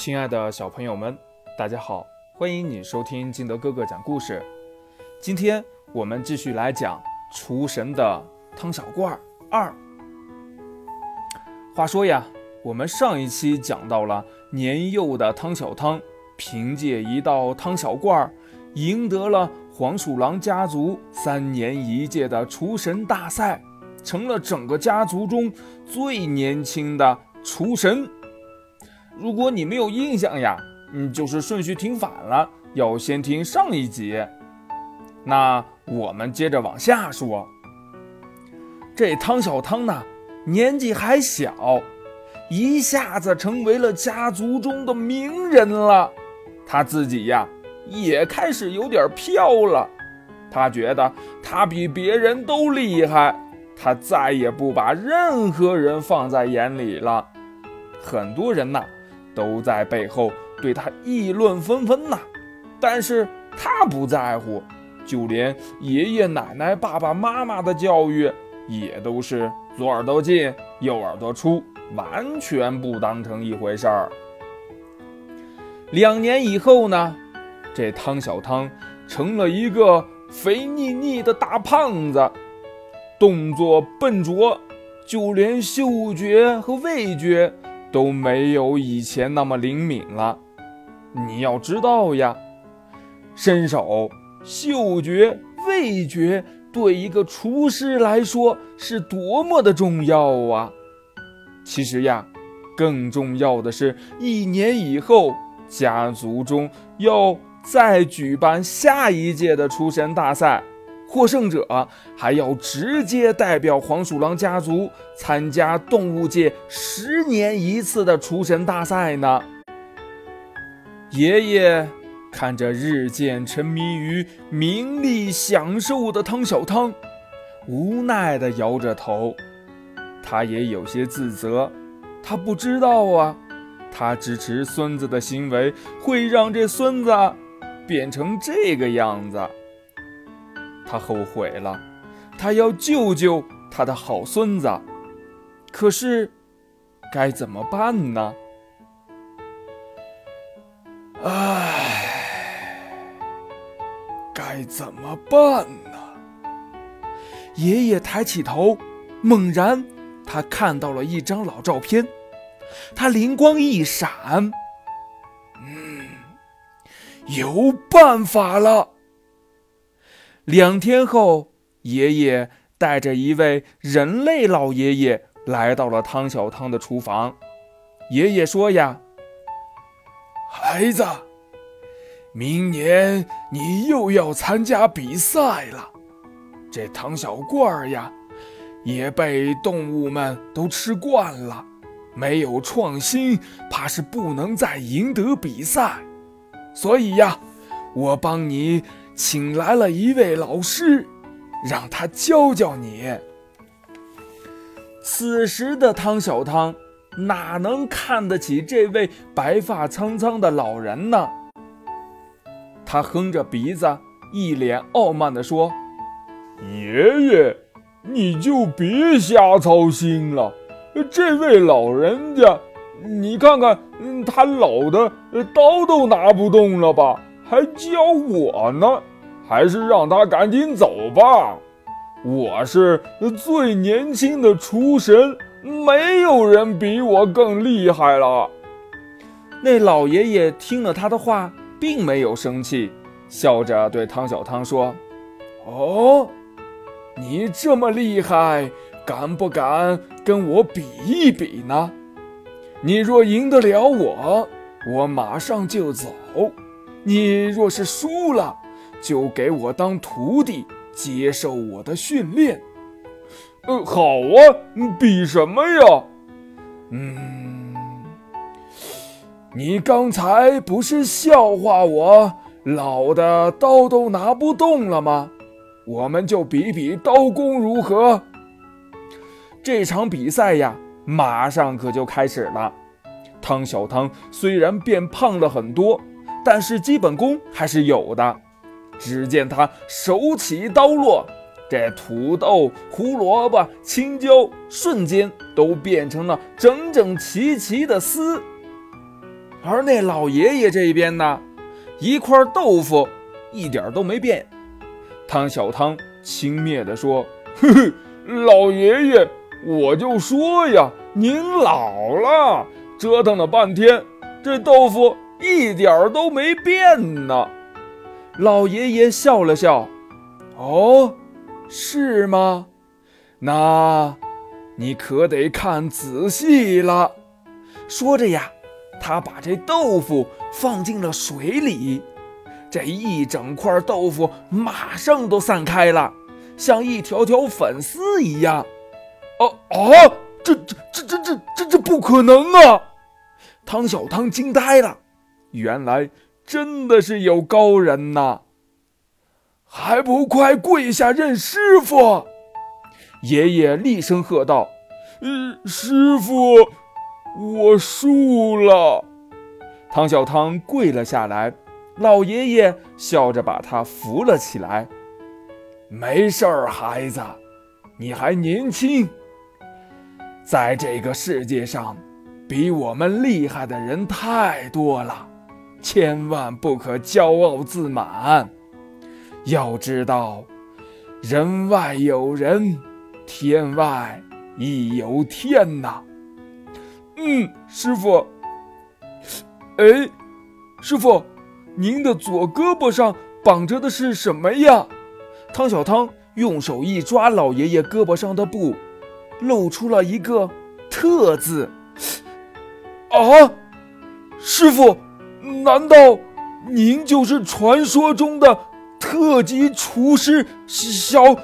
亲爱的小朋友们，大家好，欢迎你收听金德哥哥讲故事。今天我们继续来讲《厨神的汤小罐二》。话说呀，我们上一期讲到了年幼的汤小汤，凭借一道汤小罐，赢得了黄鼠狼家族三年一届的厨神大赛，成了整个家族中最年轻的厨神。如果你没有印象呀，你，就是顺序听反了，要先听上一集。那我们接着往下说。这汤小汤呢，年纪还小，一下子成为了家族中的名人了。他自己呀，也开始有点飘了。他觉得他比别人都厉害，他再也不把任何人放在眼里了。很多人呐。都在背后对他议论纷纷呐，但是他不在乎，就连爷爷奶奶、爸爸妈妈的教育也都是左耳朵进右耳朵出，完全不当成一回事儿。两年以后呢，这汤小汤成了一个肥腻腻的大胖子，动作笨拙，就连嗅觉和味觉。都没有以前那么灵敏了。你要知道呀，身手、嗅觉、味觉对一个厨师来说是多么的重要啊！其实呀，更重要的是一年以后，家族中要再举办下一届的厨神大赛。获胜者还要直接代表黄鼠狼家族参加动物界十年一次的厨神大赛呢。爷爷看着日渐沉迷于名利享受的汤小汤，无奈地摇着头。他也有些自责，他不知道啊，他支持孙子的行为会让这孙子变成这个样子。他后悔了，他要救救他的好孙子，可是该怎么办呢？唉，该怎么办呢？爷爷抬起头，猛然他看到了一张老照片，他灵光一闪，嗯，有办法了。两天后，爷爷带着一位人类老爷爷来到了汤小汤的厨房。爷爷说：“呀，孩子，明年你又要参加比赛了。这汤小罐儿呀，也被动物们都吃惯了，没有创新，怕是不能再赢得比赛。所以呀，我帮你。”请来了一位老师，让他教教你。此时的汤小汤哪能看得起这位白发苍苍的老人呢？他哼着鼻子，一脸傲慢地说：“爷爷，你就别瞎操心了。这位老人家，你看看，他老的刀都拿不动了吧，还教我呢。”还是让他赶紧走吧。我是最年轻的厨神，没有人比我更厉害了。那老爷爷听了他的话，并没有生气，笑着对汤小汤说：“哦，你这么厉害，敢不敢跟我比一比呢？你若赢得了我，我马上就走；你若是输了，”就给我当徒弟，接受我的训练。呃，好啊，比什么呀？嗯，你刚才不是笑话我老的刀都拿不动了吗？我们就比比刀工如何？这场比赛呀，马上可就开始了。汤小汤虽然变胖了很多，但是基本功还是有的。只见他手起刀落，这土豆、胡萝卜、青椒瞬间都变成了整整齐齐的丝。而那老爷爷这边呢，一块豆腐一点都没变。汤小汤轻蔑地说：“呵呵，老爷爷，我就说呀，您老了，折腾了半天，这豆腐一点都没变呢。”老爷爷笑了笑：“哦，是吗？那你可得看仔细了。”说着呀。他把这豆腐放进了水里，这一整块豆腐马上都散开了，像一条条粉丝一样。哦哦，这这这这这这这不可能啊！汤小汤惊呆了，原来真的是有高人呐！还不快跪下认师傅！爷爷厉声喝道：“嗯，师傅。”我输了，汤小汤跪了下来。老爷爷笑着把他扶了起来。没事儿，孩子，你还年轻。在这个世界上，比我们厉害的人太多了，千万不可骄傲自满。要知道，人外有人，天外亦有天呐。嗯，师傅。哎，师傅，您的左胳膊上绑着的是什么呀？汤小汤用手一抓老爷爷胳膊上的布，露出了一个“特”字。啊，师傅，难道您就是传说中的特级厨师小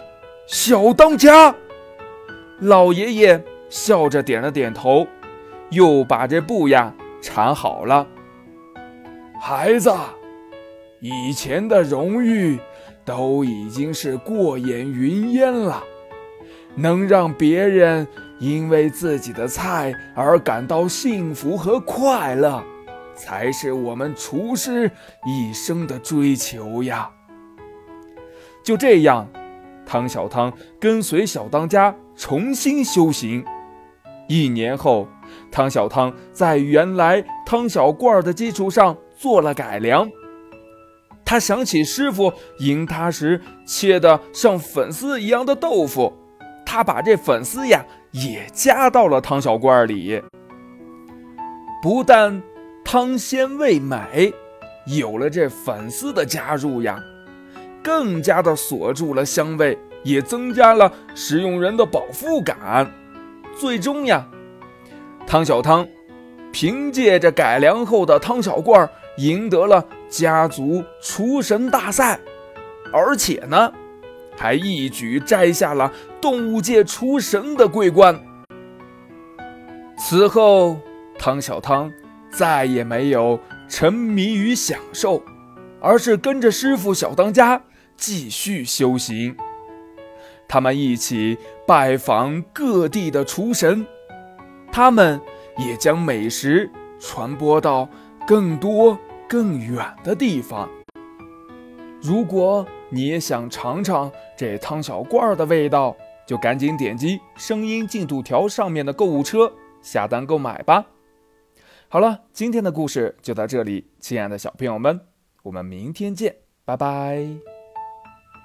小当家？老爷爷笑着点了点头。又把这布呀缠好了。孩子，以前的荣誉都已经是过眼云烟了，能让别人因为自己的菜而感到幸福和快乐，才是我们厨师一生的追求呀。就这样，汤小汤跟随小当家重新修行。一年后。汤小汤在原来汤小罐的基础上做了改良。他想起师傅迎他时切的像粉丝一样的豆腐，他把这粉丝呀也加到了汤小罐里。不但汤鲜味美，有了这粉丝的加入呀，更加的锁住了香味，也增加了食用人的饱腹感。最终呀。汤小汤凭借着改良后的汤小罐赢得了家族厨神大赛，而且呢，还一举摘下了动物界厨神的桂冠。此后，汤小汤再也没有沉迷于享受，而是跟着师傅小当家继续修行。他们一起拜访各地的厨神。他们也将美食传播到更多更远的地方。如果你也想尝尝这汤小罐的味道，就赶紧点击声音进度条上面的购物车下单购买吧。好了，今天的故事就到这里，亲爱的小朋友们，我们明天见，拜拜。